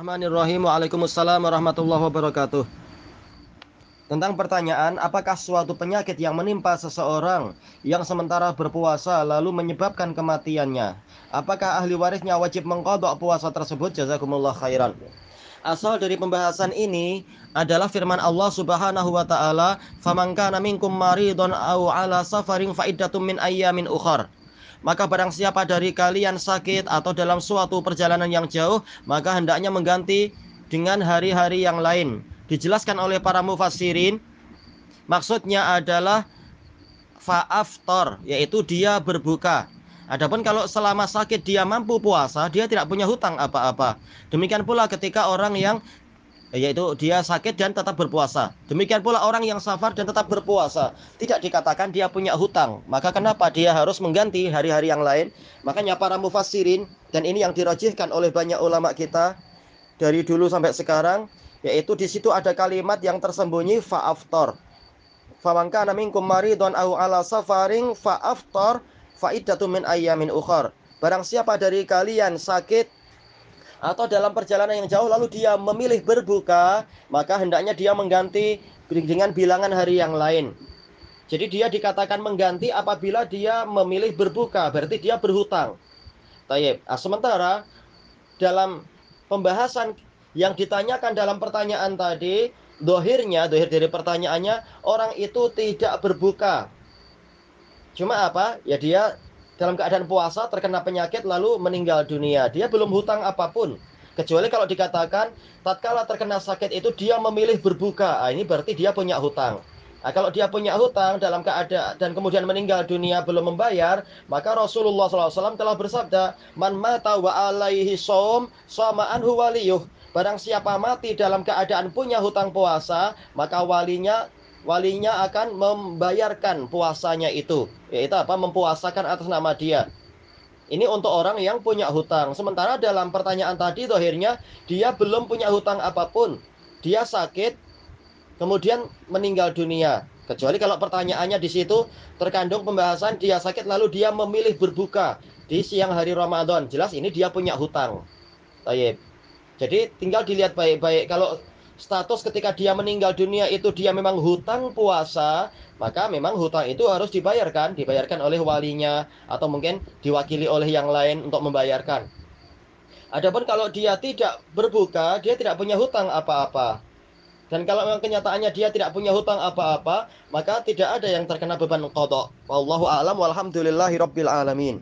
Bismillahirrahmanirrahim. Waalaikumsalam warahmatullahi wabarakatuh. Tentang pertanyaan, apakah suatu penyakit yang menimpa seseorang yang sementara berpuasa lalu menyebabkan kematiannya? Apakah ahli warisnya wajib mengkodok puasa tersebut? Jazakumullah khairan. Asal dari pembahasan ini adalah firman Allah Subhanahu wa taala, "Faman kana minkum maridun aw ala safarin fa min ayyamin ukhar." Maka barang siapa dari kalian sakit atau dalam suatu perjalanan yang jauh, maka hendaknya mengganti dengan hari-hari yang lain dijelaskan oleh para mufassirin maksudnya adalah fa'aftor yaitu dia berbuka Adapun kalau selama sakit dia mampu puasa, dia tidak punya hutang apa-apa. Demikian pula ketika orang yang yaitu dia sakit dan tetap berpuasa. Demikian pula orang yang safar dan tetap berpuasa, tidak dikatakan dia punya hutang. Maka kenapa dia harus mengganti hari-hari yang lain? Makanya para mufassirin dan ini yang dirajihkan oleh banyak ulama kita dari dulu sampai sekarang yaitu di situ ada kalimat yang tersembunyi fa'aftor. Faman minkum maridun au ala safaring fa'aftor fa'iddatu min ayyamin ukhar. Barang siapa dari kalian sakit atau dalam perjalanan yang jauh lalu dia memilih berbuka, maka hendaknya dia mengganti dengan bilangan hari yang lain. Jadi dia dikatakan mengganti apabila dia memilih berbuka, berarti dia berhutang. Tayyib. Nah, sementara dalam pembahasan yang ditanyakan dalam pertanyaan tadi, dohirnya, dohir dari pertanyaannya, orang itu tidak berbuka. Cuma apa? Ya dia dalam keadaan puasa terkena penyakit lalu meninggal dunia. Dia belum hutang apa pun. Kecuali kalau dikatakan tatkala terkena sakit itu dia memilih berbuka. Nah, ini berarti dia punya hutang. Nah, kalau dia punya hutang dalam keadaan dan kemudian meninggal dunia belum membayar, maka Rasulullah SAW telah bersabda, "Man mata wa alaihi som, sama anhu waliyuh." Barang siapa mati dalam keadaan punya hutang puasa, maka walinya walinya akan membayarkan puasanya itu. Yaitu apa? Mempuasakan atas nama dia. Ini untuk orang yang punya hutang. Sementara dalam pertanyaan tadi akhirnya dia belum punya hutang apa pun. Dia sakit kemudian meninggal dunia. Kecuali kalau pertanyaannya di situ terkandung pembahasan dia sakit lalu dia memilih berbuka di siang hari Ramadan. Jelas ini dia punya hutang. Jadi tinggal dilihat baik-baik. Kalau status ketika dia meninggal dunia itu dia memang hutang puasa, maka memang hutang itu harus dibayarkan, dibayarkan oleh walinya atau mungkin diwakili oleh yang lain untuk membayarkan. Adapun kalau dia tidak berbuka, dia tidak punya hutang apa-apa. Dan kalau memang kenyataannya dia tidak punya hutang apa-apa, maka tidak ada yang terkena beban kodok. Wallahu a'lam walhamdulillahi rabbil alamin.